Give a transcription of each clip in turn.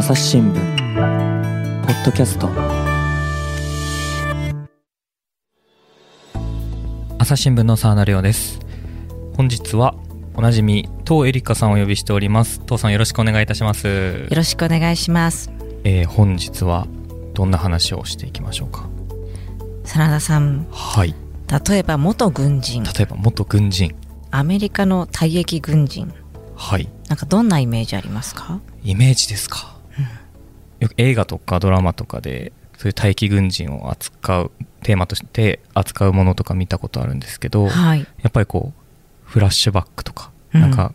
朝日新聞ポッドキャスト。朝日新聞の沢田亮です。本日はおなじみ東エリカさんをお呼びしております。東さんよろしくお願いいたします。よろしくお願いします。えー、本日はどんな話をしていきましょうか？真田さん。はい。例えば元軍人。例えば元軍人。アメリカの退役軍人。はい。なんかどんなイメージありますか？イメージですか、うん、よく映画とかドラマとかでそういう待機軍人を扱うテーマとして扱うものとか見たことあるんですけど、はい、やっぱりこうフラッシュバックとか、うん、なんか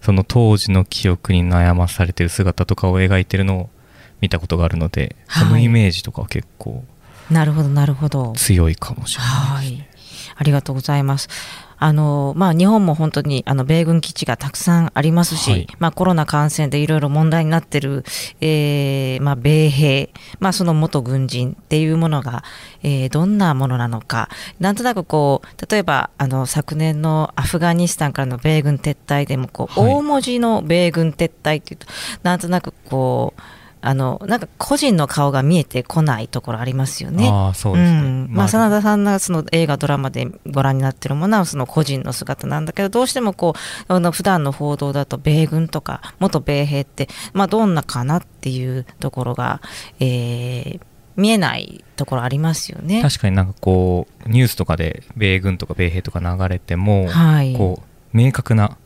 その当時の記憶に悩まされてる姿とかを描いてるのを見たことがあるので、はい、そのイメージとかは結構なるほどなるほど。強いかもしれないですね、はい、ありがとうございますあのまあ、日本も本当にあの米軍基地がたくさんありますし、はい、まあ、コロナ感染でいろいろ問題になっている、えーまあ、米兵、まあ、その元軍人っていうものが、えー、どんなものなのか、なんとなくこう例えばあの昨年のアフガニスタンからの米軍撤退でもこう、はい、大文字の米軍撤退っていうと、なんとなくこう、あのなんか個人の顔が見えてこないところありますよね。あそうですね、うん、まあ、真田さんがその映画ドラマでご覧になってるものはその個人の姿なんだけどどうしてもこうあの普段の報道だと米軍とか元米兵って、まあ、どんなかなっていうところが、えー、見えないところありますよね。確かになんかこうニュースとかで米軍とか米兵とか流れても、はい、こう明確な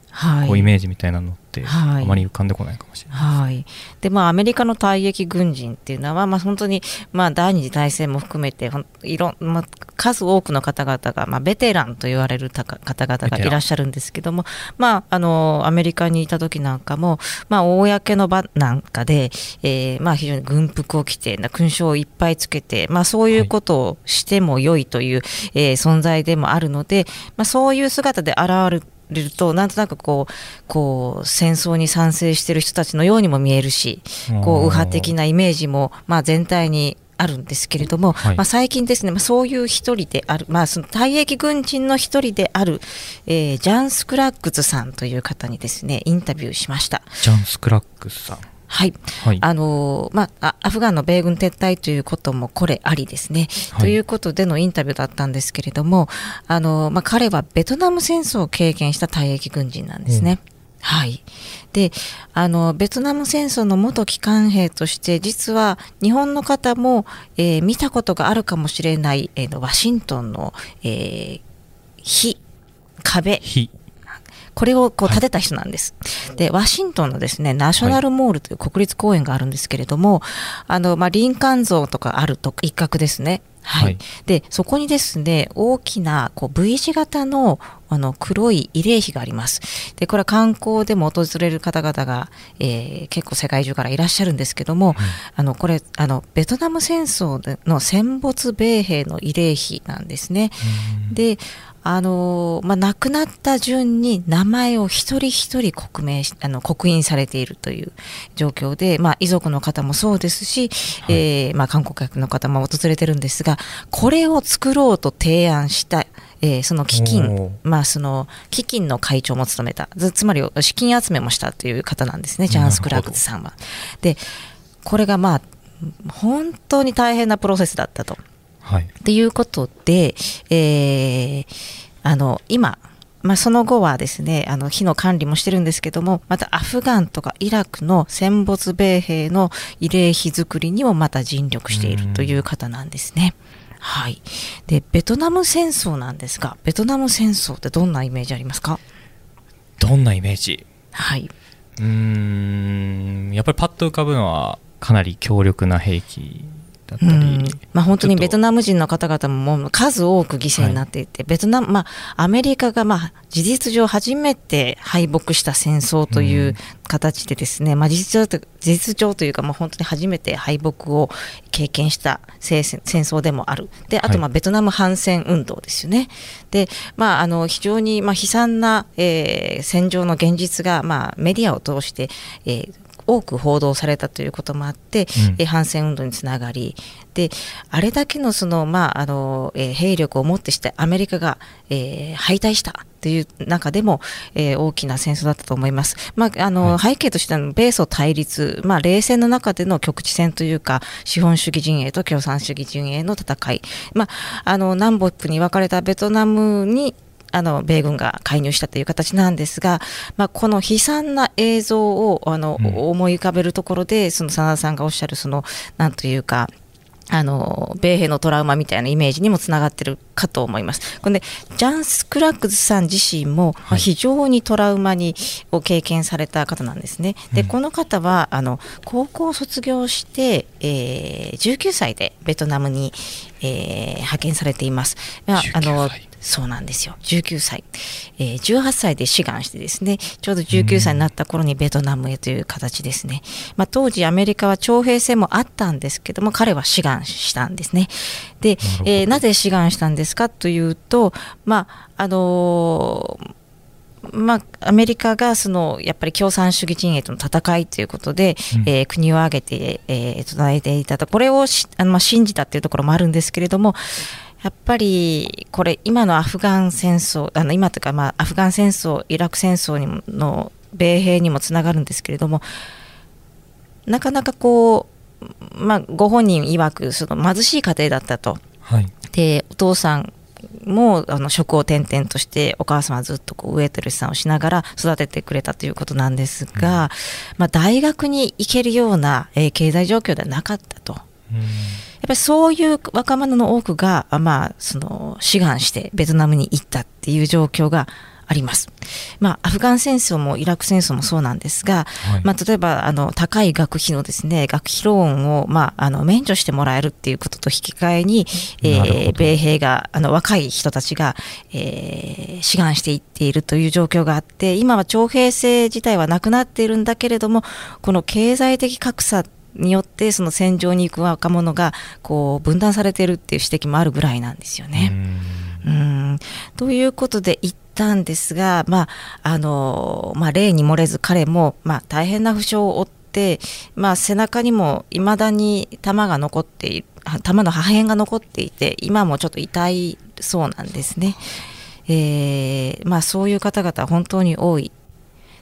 こうイメージみたいなのってあまり浮かんでこないかもしれない、はい、でまあアメリカの退役軍人っていうのは、まあ、本当に、まあ、第二次大戦も含めていろ、まあ、数多くの方々が、まあ、ベテランと言われる方々がいらっしゃるんですけども、まあ、あのアメリカにいた時なんかも、まあ、公の場なんかで、えーまあ、非常に軍服を着て勲章をいっぱいつけて、まあ、そういうことをしても良いという、はい、えー、存在でもあるので、まあ、そういう姿で現れるれるとなんとなくこうこう戦争に賛成している人たちのようにも見えるしこう右派的なイメージも、まあ、全体にあるんですけれども、はい、まあ、最近ですね、まあ、そういう一人である、まあ、その退役軍人の一人である、えー、ジャン・スクラッグズさんという方にですねインタビューしました。ジャン・スクラッグズさんはい、はい、あのまあ、アフガンの米軍撤退ということもこれありですね、はい、ということでのインタビューだったんですけれども、あのまあ、彼はベトナム戦争を経験した退役軍人なんですね。うん、はい。であのベトナム戦争の元機関兵として実は日本の方も、えー、見たことがあるかもしれない、えー、ワシントンの、えー、火壁これをこう建てた人なんです。はい、で、ワシントンのですね、ナショナルモールという国立公園があるんですけれども、はい、あの、まあ、リンカン像とかあると一角ですね。はい、はい、でそこにですね大きなこう V 字型のあの黒い慰霊碑があります。でこれは観光でも訪れる方々が、えー、結構世界中からいらっしゃるんですけども、あのこれあのベトナム戦争の戦没米兵の慰霊碑なんですね。であのまあ、亡くなった順に名前を一人一人刻名あの刻印されているという状況で、まあ、遺族の方もそうですし、はい、えー、まあ、観光客の方も訪れてるんですがこれを作ろうと提案したえー、その基金、まあ、その基金の会長も務めたつまり資金集めもしたという方なんですねジャン・スクラグズさんは。でこれがまあ本当に大変なプロセスだったと。はい、っていうことで、えー、あの今まあ、その後はですねあの火の管理もしてるんですけどもまたアフガンとかイラクの戦没米兵の慰霊碑作りにもまた尽力しているという方なんですね。はい、でベトナム戦争なんですがベトナム戦争ってどんなイメージありますか？どんなイメージ？はい。うんやっぱりパッと浮かぶのはかなり強力な兵器だったり、うん、まあ、本当にベトナム人の方々ももう数多く犠牲になっていて、はい、ベトナム、まあ、アメリカがまあ事実上初めて敗北した戦争という形でですね、うん、まあ、事実上と事実上というか、まあ、本当に初めて敗北を経験した戦争でもある。であとまあベトナム反戦運動ですよね。はい、でまあ、あの非常にまあ悲惨な、えー、戦場の現実が、まあ、メディアを通して、えー多く報道されたということもあって、うん、反戦運動につながり。であれだけのその、まああのえー、兵力をもってしてアメリカが、えー、敗退したという中でも、えー、大きな戦争だったと思います。まあ、あの、はい、背景としては米ソ対立、まあ、冷戦の中での局地戦というか、資本主義陣営と共産主義陣営の戦い、まあ、あの南北に分かれたベトナムにあの米軍が介入したという形なんですが、まあ、この悲惨な映像をあの、うん、思い浮かべるところで、その真田さんがおっしゃる、そのなんというか、あの米兵のトラウマみたいなイメージにもつながってるかと思います。これでジャンス・クラックズさん自身も、まあ、非常にトラウマにを経験された方なんですね。でこの方はあの高校を卒業して、えー、19歳でベトナムに、えー、派遣されています。あのそうなんですよ。19歳、えー、18歳で志願してですねちょうど19歳になった頃にベトナムへという形ですね、まあ、当時アメリカは徴兵制もあったんですけども彼は志願したんですね。でな,、えー、なぜ志願したんですかというとまああのーまあ、アメリカがそのやっぱり共産主義陣営との戦いということで、うん、えー、国を挙げて、えー、唱えていたと、これをあの、まあ、信じたというところもあるんですけれども、やっぱりこれ今のアフガン戦争あの今というかまあアフガン戦争イラク戦争にもの米兵にもつながるんですけれどもなかなかこう、まあ、ご本人曰くその貧しい家庭だったと。はい、でお父さんもあの職を転々としてお母様はずっとこうウェイトレスさんをしながら育ててくれたということなんですが、うん、まあ、大学に行けるような、えー、経済状況ではなかったと。うんやっぱりそういう若者の多くが、まあ、その志願してベトナムに行ったっていう状況があります。まあ、アフガン戦争もイラク戦争もそうなんですが、はい、まあ、例えば、あの、高い学費のですね、学費ローンを、まあ、あの、免除してもらえるっていうことと引き換えに、えー、米兵が、あの、若い人たちが、えー、志願していっているという状況があって、今は徴兵制自体はなくなっているんだけれども、この経済的格差によってその戦場に行く若者がこう分断されているっていう指摘もあるぐらいなんですよね。うんということで言ったんですが、まああのまあ、例に漏れず彼も、まあ、大変な負傷を負って、まあ、背中にもいまだに弾が残っている弾の破片が残っていて今もちょっと痛いそうなんですね。えーまあ、そういう方々本当に多い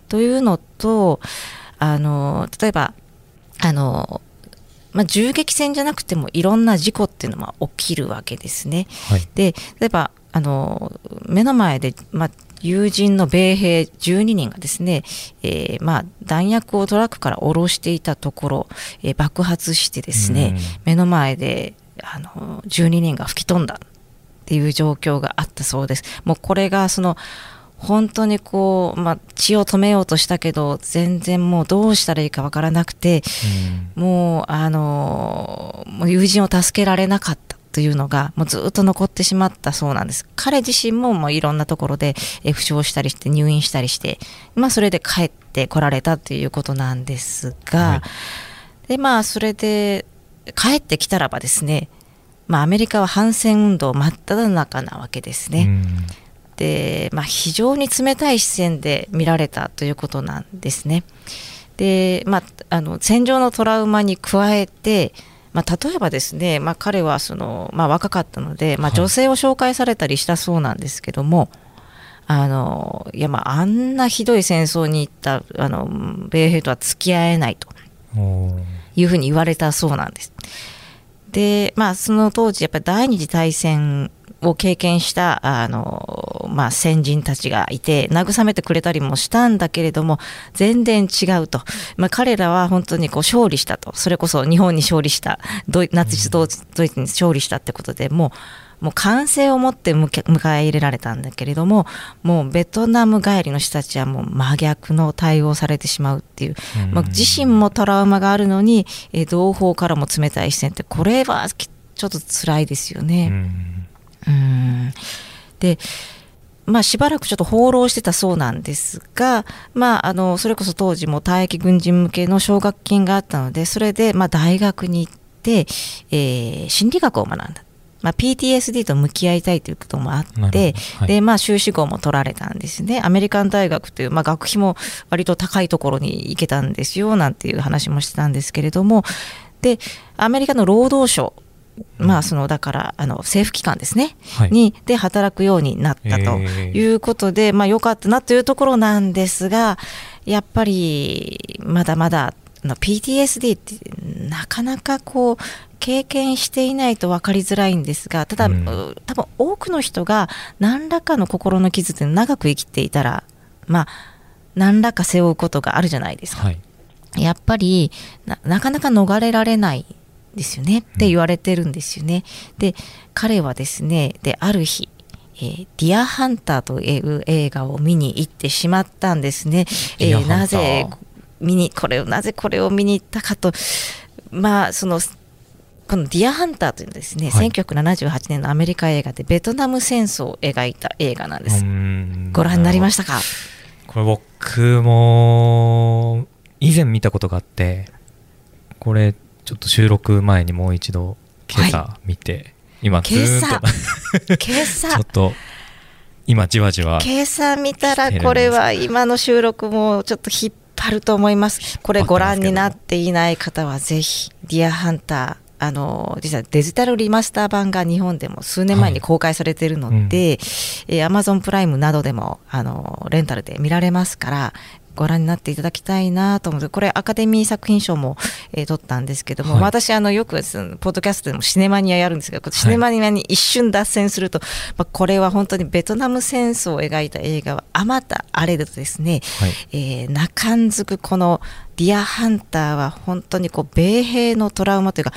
というのとあの例えばあのまあ、銃撃戦じゃなくてもいろんな事故っていうのは起きるわけですね。はい、で例えばあの目の前で、まあ、友人の米兵12人がですね、えー、まあ、弾薬をトラックから下ろしていたところ、えー、爆発してですね、目の前であの12人が吹き飛んだっていう状況があったそうです。もうこれがその本当にこう、まあ、血を止めようとしたけど全然もうどうしたらいいかわからなくて、うん、もうあのもう友人を助けられなかったというのがもうずっと残ってしまったそうなんです。彼自身ももういろんなところで負傷したりして入院したりして、まあ、それで帰ってこられたということなんですが、はい、でまあそれで帰ってきたらばですね、まあ、アメリカは反戦運動真っ只中なわけですね。うんで、まあ、非常に冷たい視線で見られたということなんですね。で、まあ、あの戦場のトラウマに加えて、まあ、例えばですね、まあ、彼はその、まあ、若かったので、まあ、女性を紹介されたりしたそうなんですけども、はい、あのいやまああんなひどい戦争に行ったあの米兵とは付き合えないというふうに言われたそうなんです。でまあその当時やっぱり第二次大戦を経験したあの、まあ、先人たちがいて慰めてくれたりもしたんだけれども全然違うと、まあ、彼らは本当にこう勝利したと。それこそ日本に勝利したナチスドイツに勝利したってことでもうもう歓声を持って迎え入れられたんだけれどももうベトナム帰りの人たちはもう真逆の対応されてしまうっていう、まあ、自身もトラウマがあるのに、えー、同胞からも冷たい視線ってこれはちょっと辛いですよね。うんでまあ、しばらくちょっと放浪してたそうなんですが、まあ、あのそれこそ当時も退役軍人向けの奨学金があったのでそれでまあ大学に行って、えー、心理学を学んだ。まあ、PTSD と向き合いたいということもあって、はい、でまあ、修士号も取られたんですね、アメリカン大学という、まあ、学費も割と高いところに行けたんですよなんていう話もしてたんですけれども、でアメリカの労働省まあ、そのだからあの政府機関ですね、はい、にで働くようになったということで、まあ、よかったなというところなんですがやっぱりまだまだの PTSD ってなかなかこう経験していないと分かりづらいんですがただ、うん、多分多くの人が何らかの心の傷で長く生きていたらまあ何らか背負うことがあるじゃないですか。はい、やっぱりなかなか逃れられないですよねって言われてるんですよね。で彼はですねである日えー、ディアハンターという映画を見に行ってしまったんですね。えー、なぜ見にこれをなぜこれを見に行ったかとまあそのこの「ディアハンター」というのはですね、はい、1978年のアメリカ映画でベトナム戦争を描いた映画なんです。ご覧になりましたか？これ僕も以前見たことがあってこれちょっと収録前にもう一度今朝見て、はい、今ずーっと 今朝。ちょっと今じわじわ今朝見たらこれは今の収録もちょっと引っ張ると思います。これご覧になっていない方はぜひ「ディアハンター」あの実はデジタルリマスター版が日本でも数年前に公開されているので、はいうん、えー、Amazon プライムなどでもあのレンタルで見られますからご覧になっていただきたいなと思ってこれアカデミー作品賞も、えー、取ったんですけども、はい、私あのよくポッドキャストでもシネマニアやるんですけどシネマニアに一瞬脱線すると、はい、まあ、これは本当にベトナム戦争を描いた映画はあまたあれでとですね、はい、えー、中んずくこのディアハンターは本当にこう米兵のトラウマというか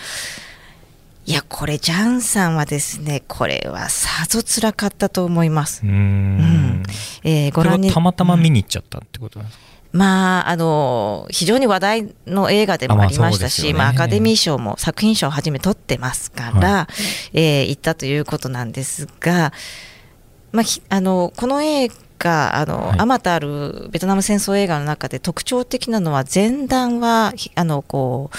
いやこれジャンさんはですねこれはさぞ辛かったと思います。うん、えー、ご覧にたまたま見に行っちゃったってことですか、うん、まああの非常に話題の映画でもありましたし、あまあ、ね、アカデミー賞も作品賞をはじめ取ってますから、はい、えー、行ったということなんですが、まあ、あのこの映画あの、あまたあるベトナム戦争映画の中で特徴的なのは前段はあのこう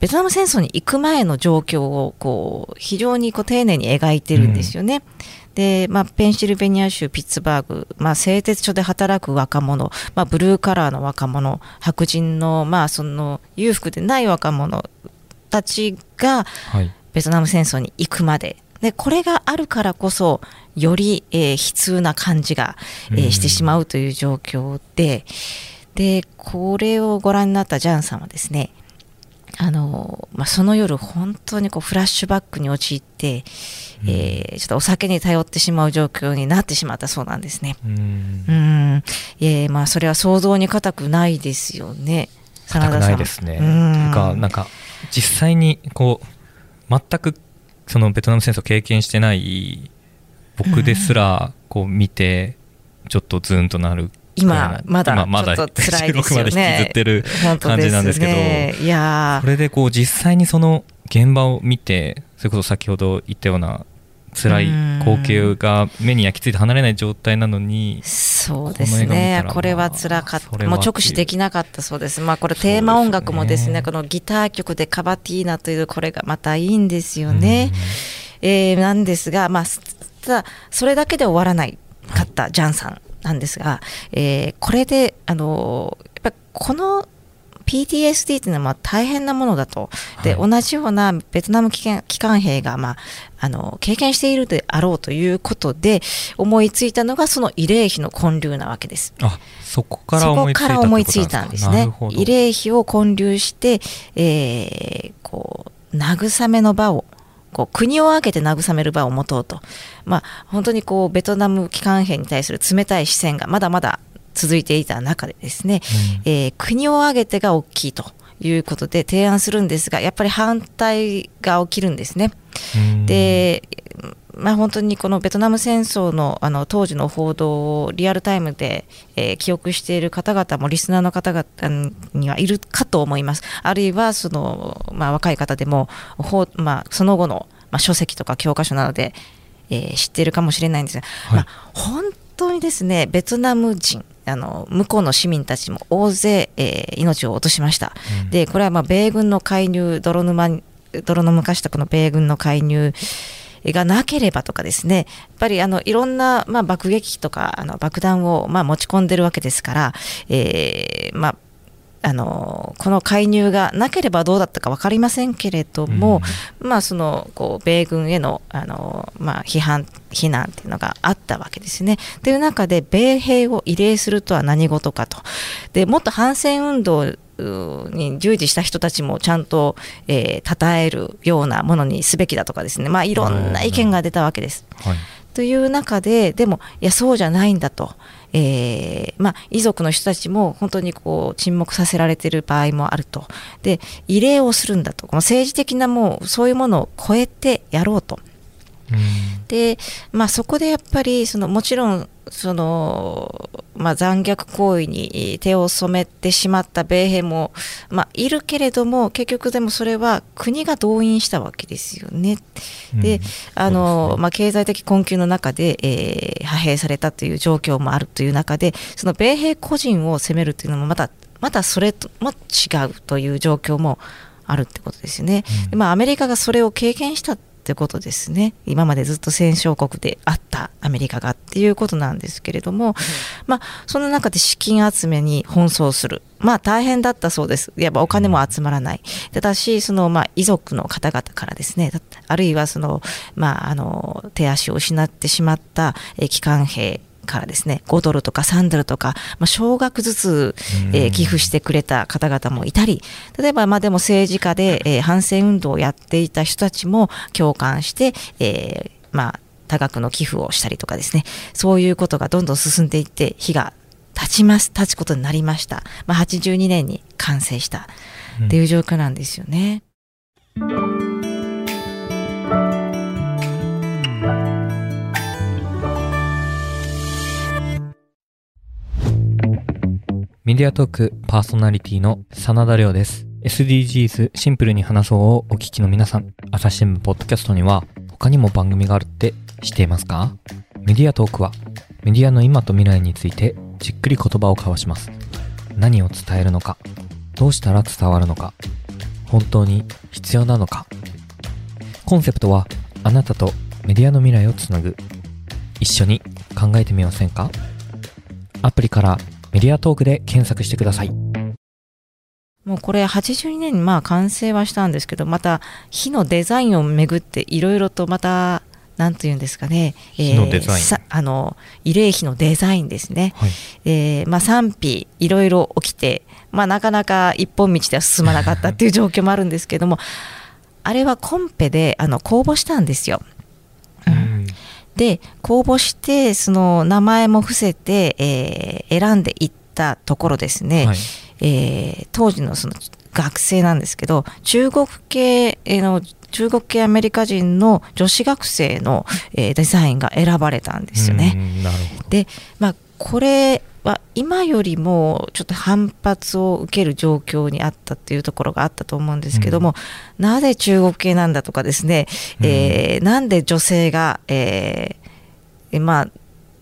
ベトナム戦争に行く前の状況をこう非常にこう丁寧に描いてるんですよね。うん、でまあ、ペンシルベニア州ピッツバーグ、まあ、製鉄所で働く若者、まあ、ブルーカラーの若者白人の,、まあその裕福でない若者たちがベトナム戦争に行くまで、でこれがあるからこそより、えー、悲痛な感じが、えー、してしまうという状況で。でこれをご覧になったジャンさんはですねあのまあ、その夜、本当にこうフラッシュバックに陥って、うん、えー、ちょっとお酒に頼ってしまう状況になってしまったそうなんですね。うん、うんえー、まあ、それは想像に難くないですよね、真田。ないですね。うんかなんか実際にこう全くそのベトナム戦争経験してない僕ですらこう見てちょっとズンとなる今まだちょっと辛いですよね。引きずってる感じなんですけど、ね、いやそれでこう実際にその現場を見てそれこそ先ほど言ったような辛い光景が目に焼き付いて離れない状態なのにそうですね。これは辛かった。もう直視できなかったそうです。まあこれテーマ音楽もですね、ね、このギター曲でカバティーナというこれがまたいいんですよね、えー、なんですがまあただそれだけで終わらないかったジャンさんなんですが、えー、これであのやっぱこの PTSD というのは大変なものだと、で、同じようなベトナム機関兵が、まあ、あの経験しているであろうということで思いついたのがその慰霊碑の建立なわけです。あそこから思いついたんですね。慰霊碑を建立して、えー、こう慰めの場をこう国を挙げて慰める場を持とうと、まあ、本当にこうベトナム機関兵に対する冷たい視線がまだまだ続いていた中でですね、うん、えー、国を挙げてが大きいということで提案するんですがやっぱり反対が起きるんですね。でまあ、本当にこのベトナム戦争のあの当時の報道をリアルタイムで、えー、記憶している方々もリスナーの方々にはいるかと思います。あるいはその、まあ、若い方でも、まあ、その後の、まあ、書籍とか教科書などで、えー、知っているかもしれないんですが、はい、まあ、本当にですねベトナム人あの向こうの市民たちも大勢、えー、命を落としました。うん、でこれはまあ米軍の介入泥沼泥の昔したこの米軍の介入がなければとかですね、やっぱりあのいろんな、まあ、爆撃機とかあの爆弾を、まあ、持ち込んでるわけですから、えーまあ、あのこの介入がなければどうだったか分かりませんけれども、うん、まあ、そのこう米軍へのあの、まあ、批判、非難っていうのがあったわけですね。という中で、米兵を慰霊するとは何事かと。でもっと反戦運動に従事した人たちもちゃんと、えー、称えるようなものにすべきだとかですね、まあ、いろんな意見が出たわけです。はい、という中で、でも、いや、そうじゃないんだと。えーまあ、遺族の人たちも本当にこう沈黙させられている場合もあると。で、慰霊をするんだと。この政治的なもうそういうものを超えてやろうと。で、まあ、そこでやっぱりそのもちろんその、まあ、残虐行為に手を染めてしまった米兵も、まあ、いるけれども結局でもそれは国が動員したわけですよね。で、あの、まあ、経済的困窮の中で、えー、派兵されたという状況もあるという中でその米兵個人を責めるというのもまたまたそれとも違うという状況もあるってことですよね。うん、まあ、アメリカがそれを経験したってことですね。今までずっと戦勝国であったアメリカがっていうことなんですけれども、うん、まあその中で資金集めに奔走する。まあ大変だったそうです。やっぱお金も集まらない。ただしそのまあ遺族の方々からですねあるいはそのまああの手足を失ってしまった機関兵からですね5ドルとか3ドルとか、まあ、少額ずつ、えー、寄付してくれた方々もいたり例えばまあでも政治家で、えー、反戦運動をやっていた人たちも共感して、えー、まあ多額の寄付をしたりとかですね。そういうことがどんどん進んでいって火が立ちます立つことになりました、まあ、82年に完成したっていう状況なんですよね。うんメディアトークパーソナリティの真田亮です。SDGs シンプルに話そうをお聞きの皆さん、朝日新聞ポッドキャストには他にも番組があるって知っていますか？メディアトークはメディアの今と未来についてじっくり言葉を交わします。何を伝えるのか、どうしたら伝わるのか、本当に必要なのか。コンセプトはあなたとメディアの未来をつなぐ。一緒に考えてみませんか？アプリからメディアトークで検索してください。もうこれ82年にまあ完成はしたんですけど、また火のデザインをめぐっていろいろとまた、なんていうんですかね、えー、あの慰霊碑のデザインですね、はい、えー、まあ、賛否いろいろ起きて、まあ、なかなか一本道では進まなかったっていう状況もあるんですけどもあれはコンペであの公募したんですよ。うんで公募してその名前も伏せて、えー、選んでいったところですね、はい、えー、当時のその学生なんですけど中国系の中国系アメリカ人の女子学生の、えー、デザインが選ばれたんですよね。で、まあ、これは今よりもちょっと反発を受ける状況にあったっていうところがあったと思うんですけども、うん、なぜ中国系なんだとかですね、うん、えー、なんで女性が、えー、まあ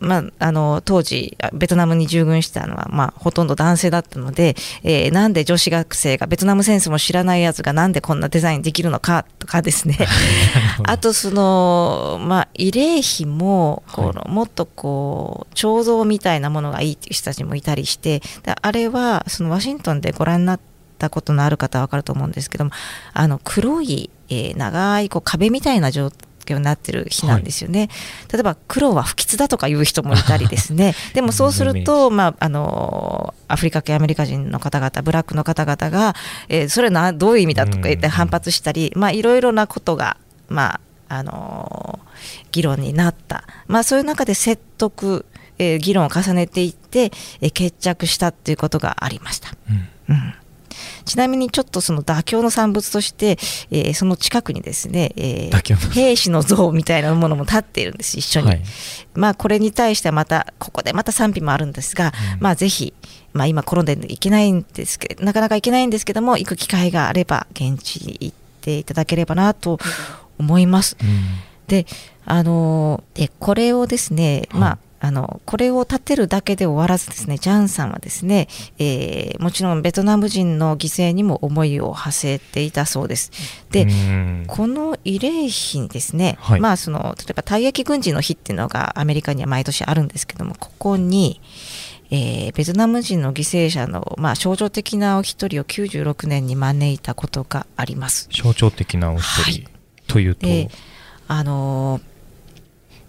まあ、あの当時ベトナムに従軍したのは、まあ、ほとんど男性だったので、えー、なんで女子学生がベトナム戦争も知らないやつがなんでこんなデザインできるのかとかですね。あとその、まあ、慰霊碑もこの、はい、もっとこう彫像みたいなものがいいっていう人たちもいたりしてあれはそのワシントンでご覧になったことのある方は分かると思うんですけどもあの黒い、えー、長いこう壁みたいな状態ようになってる日なんですよね、はい、例えば黒は不吉だとかいう人もいたりですね。でもそうすると、まあ、あのアフリカ系アメリカ人の方々ブラックの方々が、えー、それなどういう意味だとか言って反発したり、まあ、いろいろなことが、まああの議論になった、まあ、そういう中で説得、えー、議論を重ねていって、えー、決着したっていうことがありました。うん、うんちなみにちょっとその妥協の産物として、えー、その近くにですね、えー、兵士の像みたいなものも立っているんです一緒に、はい、まあこれに対してはまたここでまた賛否もあるんですが、うん、まあぜひまあ今転んでいけないんですけどなかなか行けないんですけども行く機会があれば現地に行っていただければなと思います。うん、であのでこれをですね、はい、まああのこれを立てるだけで終わらずですねジャンさんはですね、えー、もちろんベトナム人の犠牲にも思いを馳せていたそうです。でこの慰霊碑にですね、はい、まあその例えば退役軍人の日っていうのがアメリカには毎年あるんですけどもここに、えー、ベトナム人の犠牲者の、まあ、象徴的なお一人を96年に招いたことがあります。象徴的なお一人、はい、というと？あの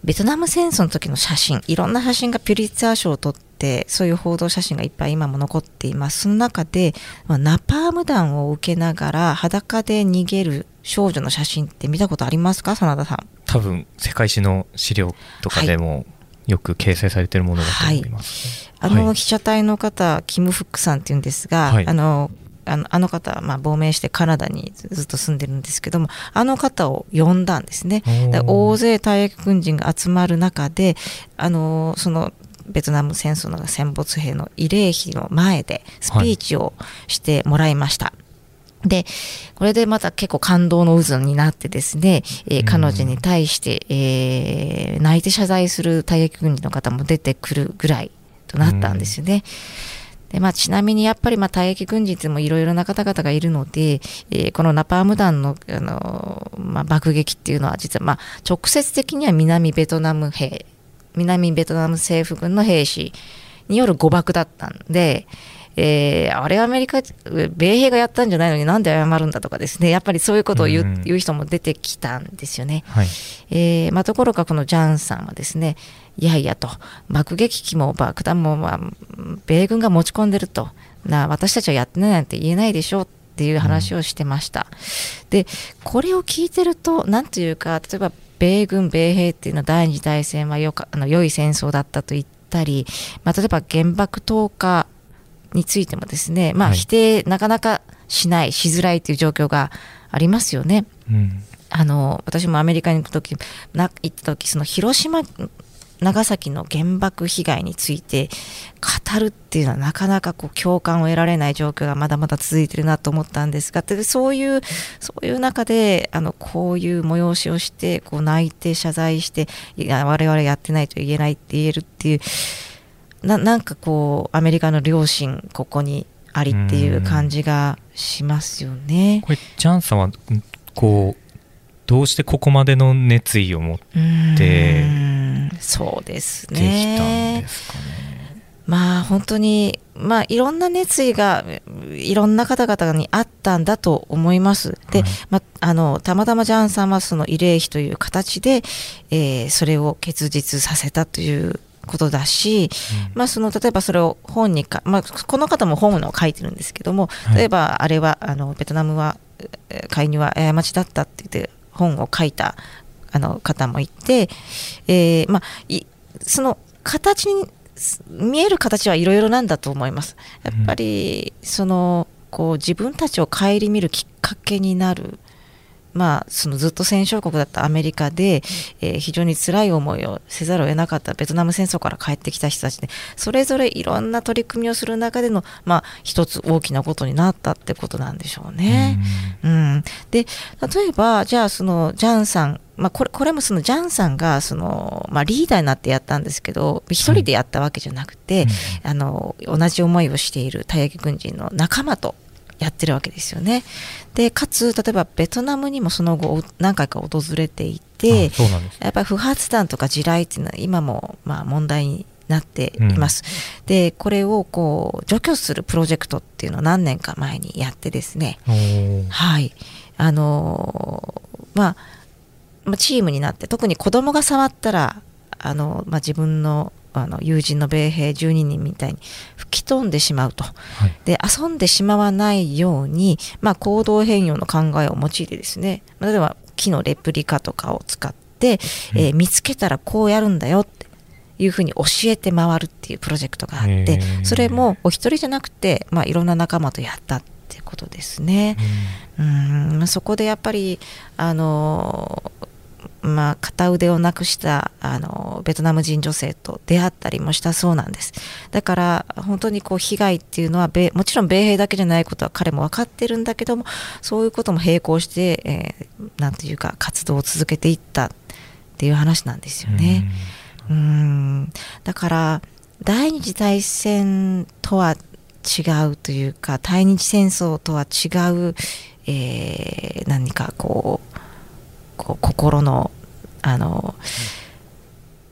ベトナム戦争の時の写真いろんな写真がピュリッツァー賞を取ってそういう報道写真がいっぱい今も残っています。その中で、まあ、ナパーム弾を受けながら裸で逃げる少女の写真って見たことありますか？真田さん。多分世界史の資料とかでも、よく掲載されているものだと思います、はい、あの被写体の方、キム・フックさんっていうんですが、はい、あのあのあの方はまあ亡命してカナダにずっと住んでるんですけどもあの方を呼んだんですね大勢退役軍人が集まる中であのそのベトナム戦争の戦没兵の慰霊碑の前でスピーチをしてもらいました。はいで、これでまた結構感動の渦になってですね、えー、彼女に対して、えー、泣いて謝罪する退役軍人の方も出てくるぐらいとなったんですよね。でまあ、ちなみにやっぱりまあ退役軍人もいろいろな方々がいるので、えー、このナパーム弾のあの、まあ、爆撃っていうのは実はまあ直接的には南ベトナム兵南ベトナム政府軍の兵士による誤爆だったんで、えー、あれアメリカ、米兵がやったんじゃないのになんで謝るんだとかですね、やっぱりそういうことを言ううん、言う人も出てきたんですよね。はい、えー、まあ、ところがこのジャンさんはですね、いやいやと、爆撃機も爆弾も、まあ、米軍が持ち込んでると、な私たちはやってないなんて言えないでしょうっていう話をしてました。うん、で、これを聞いてると、なんというか、例えば米軍、米兵っていうのは第二次大戦はよかあの良い戦争だったと言ったり、まあ、例えば原爆投下についてもですね、まあ、否定なかなかしない、しづらいという状況がありますよね。うん、あの私もアメリカに行く時な行った時その広島長崎の原爆被害について語るっていうのはなかなかこう共感を得られない状況がまだまだ続いてるなと思ったんですがでそういうそういう中であのこういう催しをしてこう泣いて謝罪していや我々やってないと言えないって言えるっていうななんかこうアメリカの両親ここにありっていう感じがしますよね。これジャンさんはこうどうしてここまでの熱意を持ってそうですね。まあ本当にまあいろんな熱意がいろんな方々にあったんだと思います。で、はい、まあのたまたまジャンさんはその慰霊碑という形で、えー、それを結実させたということだし、うん、まあ、その例えばそれを本にか、まあ、この方も本を書いてるんですけども、例えばあれはあのベトナムは介入は過ちだったって言って本を書いたあの方もいて、えーまあ、いその形に見える形はいろいろなんだと思います。やっぱり、そのこう自分たちを顧みるきっかけになるまあ、そのずっと戦勝国だったアメリカで、えー、非常に辛い思いをせざるを得なかったベトナム戦争から帰ってきた人たちでそれぞれいろんな取り組みをする中での、まあ、一つ大きなことになったってことなんでしょうね。うん、うん、で例えばじゃあそのジャンさんまあ、これこれもそのジャンさんがその、まあ、リーダーになってやったんですけど一人でやったわけじゃなくて、うん、あの同じ思いをしている退役軍人の仲間とやってるわけですよね。でかつ例えばベトナムにもその後何回か訪れていてやっぱり不発弾とか地雷っていうのは今もまあ問題になっています。うん、でこれをこう除去するプロジェクトっていうのを何年か前にやってですね。はい。あのまあチームになって特に子供が触ったらあの、まあ、自分のあの友人の米兵12人みたいに吹き飛んでしまうと、はい、で遊んでしまわないように、まあ、行動変容の考えを用いてですね。例えば木のレプリカとかを使って、うん、えー、見つけたらこうやるんだよっていうふうに教えて回るっていうプロジェクトがあってそれもお一人じゃなくて、まあ、いろんな仲間とやったってことですね。うん、うん。そこでやっぱりあのまあ、片腕をなくしたあのベトナム人女性と出会ったりもしたそうなんです。だから本当にこう被害っていうのはもちろん米兵だけじゃないことは彼も分かってるんだけどもそういうことも並行して、えー、なんていうか活動を続けていったっていう話なんですよね。うん。だから第二次大戦とは違うというか対日戦争とは違う、えー、何かこうこう心のあの、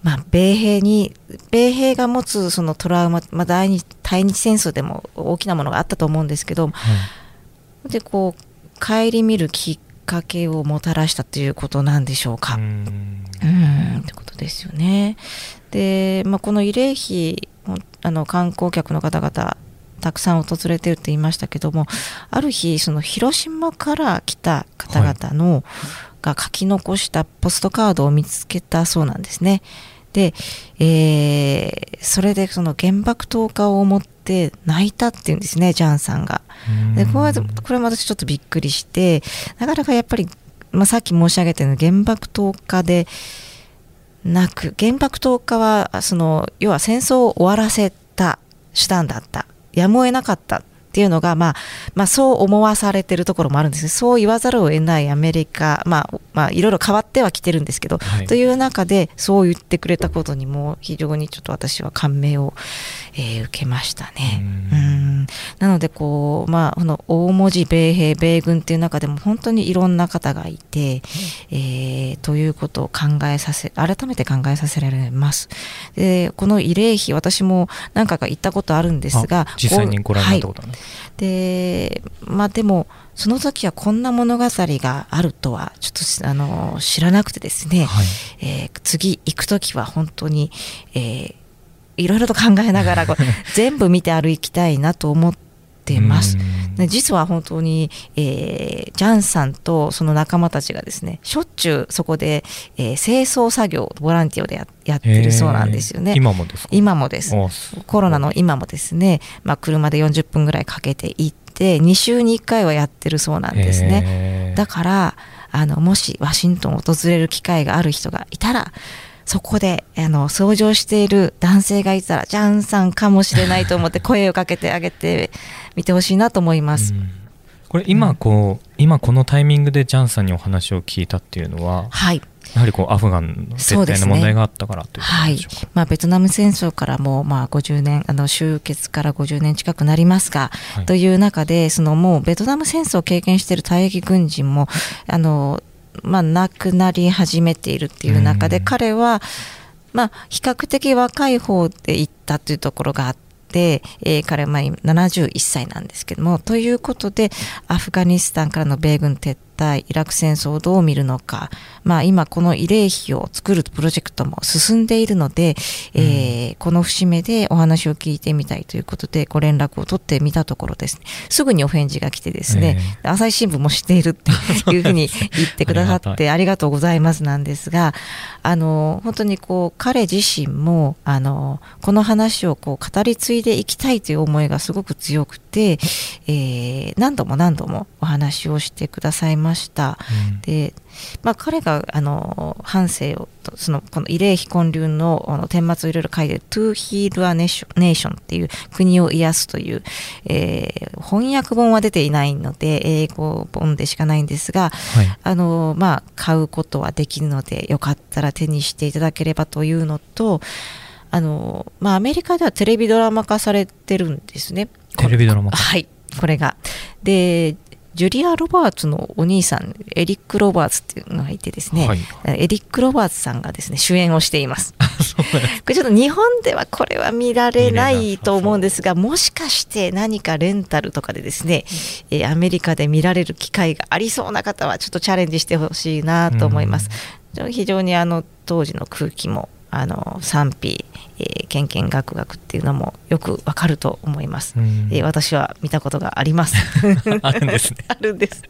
まあ、米兵に米兵が持つそのトラウマ、まあ、第二対日戦争でも大きなものがあったと思うんですけど、はい、でこう顧みるきっかけをもたらしたということなんでしょうか。うんってことですよね。で、まあ、この慰霊碑あの観光客の方々たくさん訪れてるって言いましたけどもある日その広島から来た方々の、はい、が書き残したポストカードを見つけたそうなんですね。で、えー、それでその原爆投下を思って泣いたっていうんですねジャンさんが。でこれこれも私ちょっとびっくりしてなかなかやっぱり、まあ、さっき申し上げたように原爆投下でなく原爆投下はその要は戦争を終わらせた手段だったやむを得なかったっていうのが、まあ、まあ、そう思わされてるところもあるんですそう言わざるを得ないアメリカ、まあ、まあ、いろいろ変わってはきてるんですけど、はい、という中で、そう言ってくれたことにも、非常にちょっと私は感銘を、えー、受けましたね。うんなので、こう、まあ、この大文字米兵、米軍っていう中でも、本当にいろんな方がいて、えー、ということを考えさせ、改めて考えさせられます。で、この慰霊碑、私も何回か行ったことあるんですが、実際にご覧になったことある、はい。でまあでもその時はこんな物語があるとはちょっとあの知らなくてですね、はい、えー、次行く時は本当に、えー、いろいろと考えながら 全部見て歩きたいなと思ってます。実は本当に、えー、ジャンさんとその仲間たちがですねしょっちゅうそこで、えー、清掃作業ボランティアでややってるそうなんですよね。今もです今もです。コロナの今もですね、まあ、車で40分ぐらいかけて行って2週に1回はやってるそうなんですね。だからあのもしワシントンを訪れる機会がある人がいたらそこであの掃除をしている男性がいたらジャンさんかもしれないと思って 声をかけてあげてみてほしいなと思います。これ今こう、うん、今このタイミングでジャンさんにお話を聞いたっていうのは、はい、やはりこうアフガンの絶対の問題があったからということでしょうか、ね、はい。まあ、ベトナム戦争からもまあ50年あの終結から50年近くなりますが、はい、という中でそのもうベトナム戦争を経験している退役軍人もあのまあ、亡くなり始めているっていう中で、彼は、まあ、比較的若い方で行ったというところがあって、えー、彼はまあ71歳なんですけども、ということで、アフガニスタンからの米軍撤対イラク戦争をどう見るのか、まあ、今この慰霊碑を作るプロジェクトも進んでいるので、うん、えー、この節目でお話を聞いてみたいということでご連絡を取ってみたところですね。すぐにお返事が来てですね、えー、朝日新聞も知っているっていう ふうに言ってくださってありがとうございますなんですがあの本当にこう彼自身もあのこの話をこう語り継いでいきたいという思いがすごく強くて、えー、何度も何度もお話をしてくださいまました。うん、で、まあ、彼があの半生をそのこの慰霊非婚流のあの顛末をいろいろ書いてる「To Heal a Nation」っていう国を癒すという、えー、翻訳本は出ていないので英語本でしかないんですが、はい、あのまあ、買うことはできるのでよかったら手にしていただければというのとあの、まあ、アメリカではテレビドラマ化されてるんですね。テレビドラマはいこれが。でジュリア・ロバーツのお兄さん、エリック・ロバーツっていうのがいてですね、はい、エリック・ロバーツさんがですね、主演をしています。これちょっと日本ではこれは見られないと思うんですが、もしかして何かレンタルとかでですね、えアメリカで見られる機会がありそうな方はちょっとチャレンジしてほしいなと思います。非常にあの当時の空気もあの賛否、えー、けんけんがくがくっていうのもよくわかると思います、えー、私は見たことがあります。あるんですね。あるんです。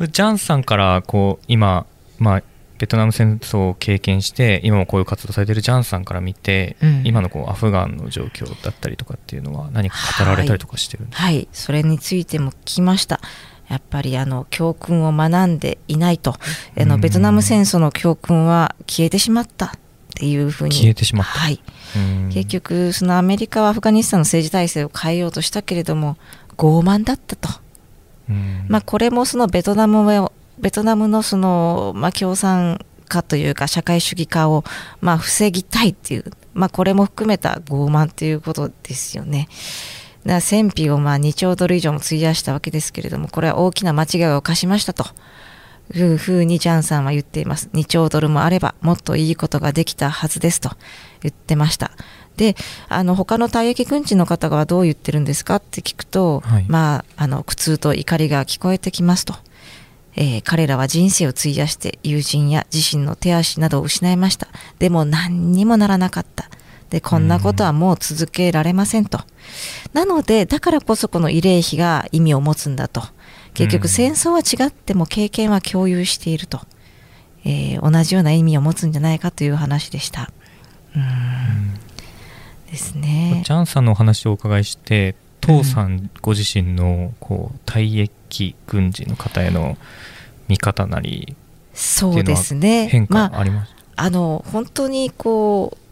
ジャンさんからこう今、まあ、ベトナム戦争を経験して今もこういう活動されてるジャンさんから見て、うん、今のこうアフガンの状況だったりとかっていうのは何か語られたりとかしてるんですか、はい、はい、それについても聞きました。やっぱりあの教訓を学んでいないと。あのベトナム戦争の教訓は消えてしまったっていうふうに。消えてしまった、はい、結局そのアメリカはアフガニスタンの政治体制を変えようとしたけれども傲慢だったと、まあ、これもそのベトナムベトナムのその、まあ、共産化というか社会主義化を、まあ、防ぎたいっていう、まあ、これも含めた傲慢ということですよね。だ戦費をまあ2兆ドル以上も費やしたわけですけれどもこれは大きな間違いを犯しましたと。いうふうにジャンさんは言っています。2兆ドルもあればもっといいことができたはずですと言ってました。であの他の退役軍人の方がどう言ってるんですかって聞くと、はい、まあ、あの苦痛と怒りが聞こえてきますと、えー、彼らは人生を費やして友人や自身の手足などを失いました。でも何にもならなかった。でこんなことはもう続けられませんと、なのでだからこそこの慰霊碑が意味を持つんだと結局戦争は違っても経験は共有していると、えー、同じような意味を持つんじゃないかという話でした。うん。ですね。ジャンさんのお話をお伺いして父さんご自身のこう退役軍人の方への見方なりそうですね。変化あります、まあ、あの本当にこう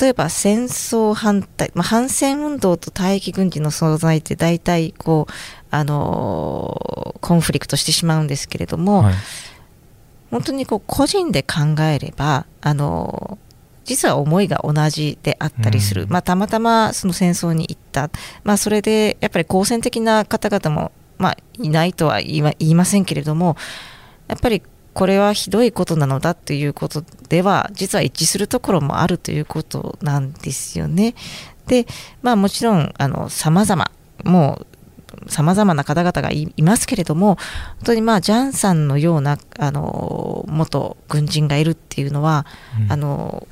例えば戦争反対、まあ、反戦運動と退役軍人の存在って大体こうあのコンフリクトしてしまうんですけれども、はい、本当にこう個人で考えればあの実は思いが同じであったりする、うん、まあ、たまたまその戦争に行った、まあ、それでやっぱり好戦的な方々も、まあ、いないとは言いませんけれどもやっぱりこれはひどいことなのだということでは実は一致するところもあるということなんですよね。でまあもちろんさまざまもうさまざまな方々がいますけれども本当にまあジャンさんのようなあの元軍人がいるっていうのは、うん、あの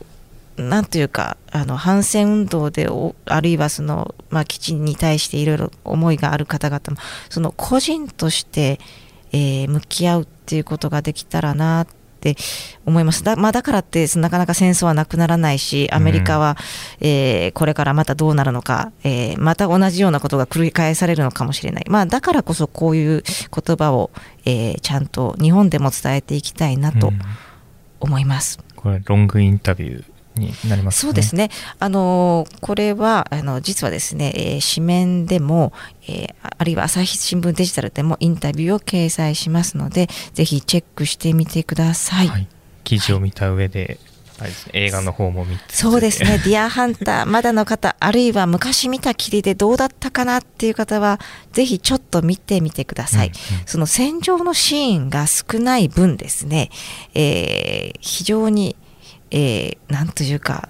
なんというかあの反戦運動であるいはその、まあ、基地に対していろいろ思いがある方々もその個人として、えー、向き合うっていうことができたらなって思います。だ,、まあ、だからってなかなか戦争はなくならないしアメリカは、うん、えー、これからまたどうなるのか、えー、また同じようなことが繰り返されるのかもしれない、まあ、だからこそこういう言葉を、えー、ちゃんと日本でも伝えていきたいなと思います。うん、これロングインタビューになります、ね、そうですね。あのこれはあの実はですね、えー、紙面でも、えー、あるいは朝日新聞デジタルでもインタビューを掲載しますので、ぜひチェックしてみてください。はい、記事を見た上で、はい、ね、映画の方も見て。そうですね「ディアハンター」まだの方あるいは昔見たきりでどうだったかなっていう方はぜひちょっと見てみてください、うんうん、その戦場のシーンが少ない分ですね、えー、非常にえー、なんというか、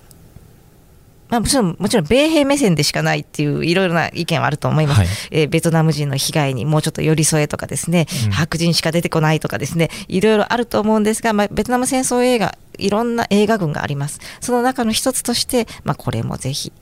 まあ、もちろん、もちろん、米兵目線でしかないっていういろいろな意見はあると思います、はい、えー、ベトナム人の被害にもうちょっと寄り添えとかですね、うん、白人しか出てこないとかですね、いろいろあると思うんですが、まあ、ベトナム戦争映画、いろんな映画群があります。その中の一つとして、まあ、これもぜひ。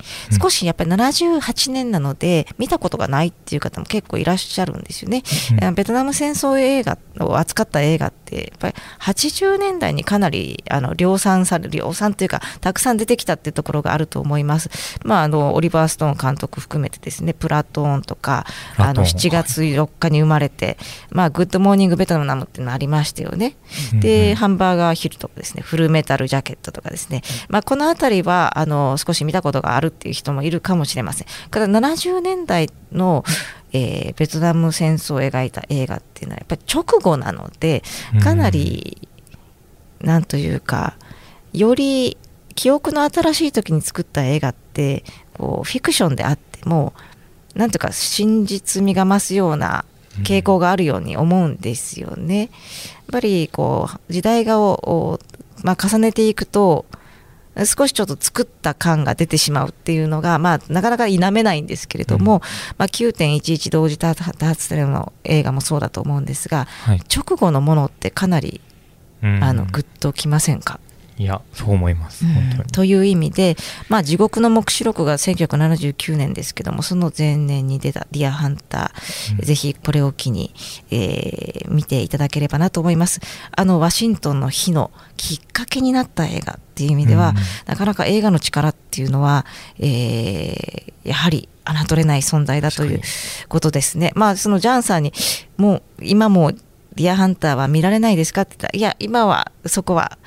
少しやっぱり78年なので、見たことがないっていう方も結構いらっしゃるんですよね。うん、ベトナム戦争映画を扱った映画って、やっぱり80年代にかなりあの量産される、量産というか、たくさん出てきたっていうところがあると思います。まあ、あの、オリバー・ストーン監督含めてですね、プラトーンとか、あの、7月4日に生まれて、まあ、グッドモーニング・ベトナムっていうのありましたよね。で、ハンバーガーヒルとかですね、ルメタルジャケットとかですね、まあ、この辺りはあの少し見たことがあるっていう人もいるかもしれません。ただ70年代の、えー、ベトナム戦争を描いた映画っていうのはやっぱり直後なのでかなり、うん、なんというかより記憶の新しい時に作った映画ってこうフィクションであってもなんとか真実味が増すような傾向があるように思うんですよね。やっぱりこう時代がをまあ、重ねていくと少しちょっと作った感が出てしまうっていうのが、まあ、なかなか否めないんですけれども、うん、まあ、9.11同時多発テロの映画もそうだと思うんですが、はい、直後のものってかなり、あのグッときませんか？いやそう思います、本当に。という意味で、まあ、地獄の黙示録が1979年ですけどもその前年に出た「ディアハンター」うん、ぜひこれを機に、えー、見ていただければなと思います。あのワシントンの日のきっかけになった映画っていう意味では、うん、なかなか映画の力っていうのは、えー、やはり侮れない存在だということですね。まあ、そのジャンさんにもう今もディアハンターは見られないですかって言ったらいや今はそこは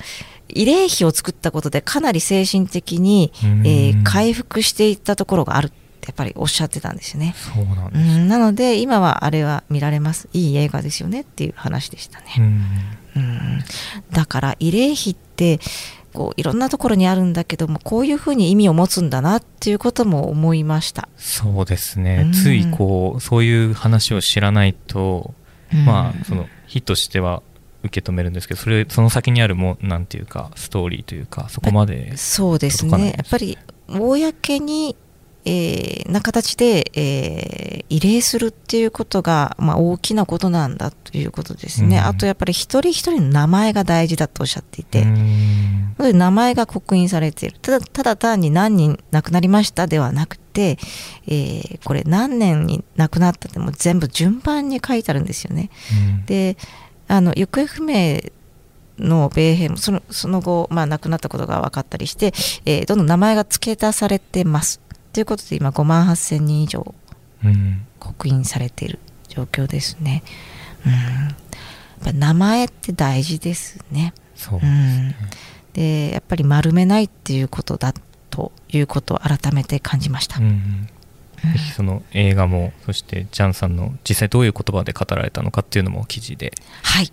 慰霊碑を作ったことでかなり精神的に、えー、回復していったところがあるってやっぱりおっしゃってたんですよね。そうなんです、なので今はあれは見られます。いい映画ですよねっていう話でしたね。うん。だから慰霊碑ってこういろんなところにあるんだけどもこういうふうに意味を持つんだなっていうことも思いました。そうですね、ついこうそういう話を知らないと、まあその日としては受け止めるんですけどそれその先にあるもなんていうかストーリーというかそこまでそうですね。やっぱり公にえー、な形で、えー、慰霊するっていうことが、まあ、大きなことなんだということですね、うん、あとやっぱり一人一人の名前が大事だとおっしゃっていて、名前が刻印されている。ただただ単に何人亡くなりましたではなくて、えー、これ何年に亡くなったっても全部順番に書いてあるんですよね。うん、であの行方不明の米兵もそのその後、まあ、亡くなったことが分かったりして、えー、どんどん名前が付け足されてます。ということで今5万8000人以上刻印されている状況ですね。うん、やっぱ名前って大事ですね。そうですね、うん、でやっぱり丸めないっていうことだということを改めて感じました。うんぜひその映画もそしてジャンさんの実際どういう言葉で語られたのかっていうのも記事で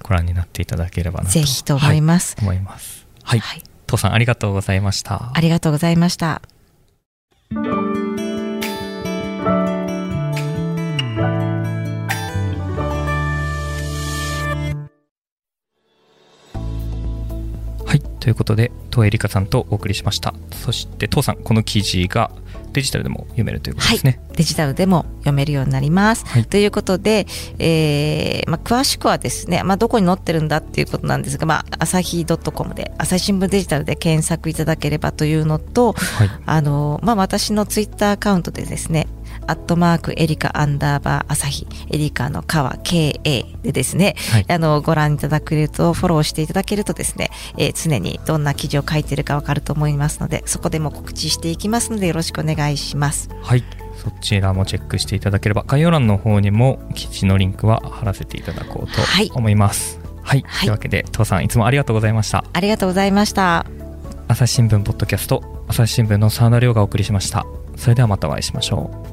ご覧になっていただければなと、ぜひと思います、はい、思います。はい、はい、父さんありがとうございました。ありがとうございました。ということで、東江里香さんとお送りしました。そして、父さん、この記事がデジタルでも読めるということですね。はい、デジタルでも読めるようになります。はい、ということで、えーまあ、詳しくはですね、まあ、どこに載ってるんだっていうことなんですが、まあ、朝日 .com で、朝日新聞デジタルで検索いただければというのと、はい、あのまあ、私のツイッターアカウントでですね、アットマークエリカアンダーバー朝日エリカの川 KA でですね、はい、あのご覧いただけるとフォローしていただけるとですね、えー、常にどんな記事を書いているかわかると思いますのでそこでも告知していきますのでよろしくお願いします。はい。そちらもチェックしていただければ概要欄の方にも記事のリンクは貼らせていただこうと思います、はい、はい、というわけで父さんいつもありがとうございました。ありがとうございました。朝日新聞ポッドキャスト朝日新聞の沢田亮がお送りしました。それではまたお会いしましょう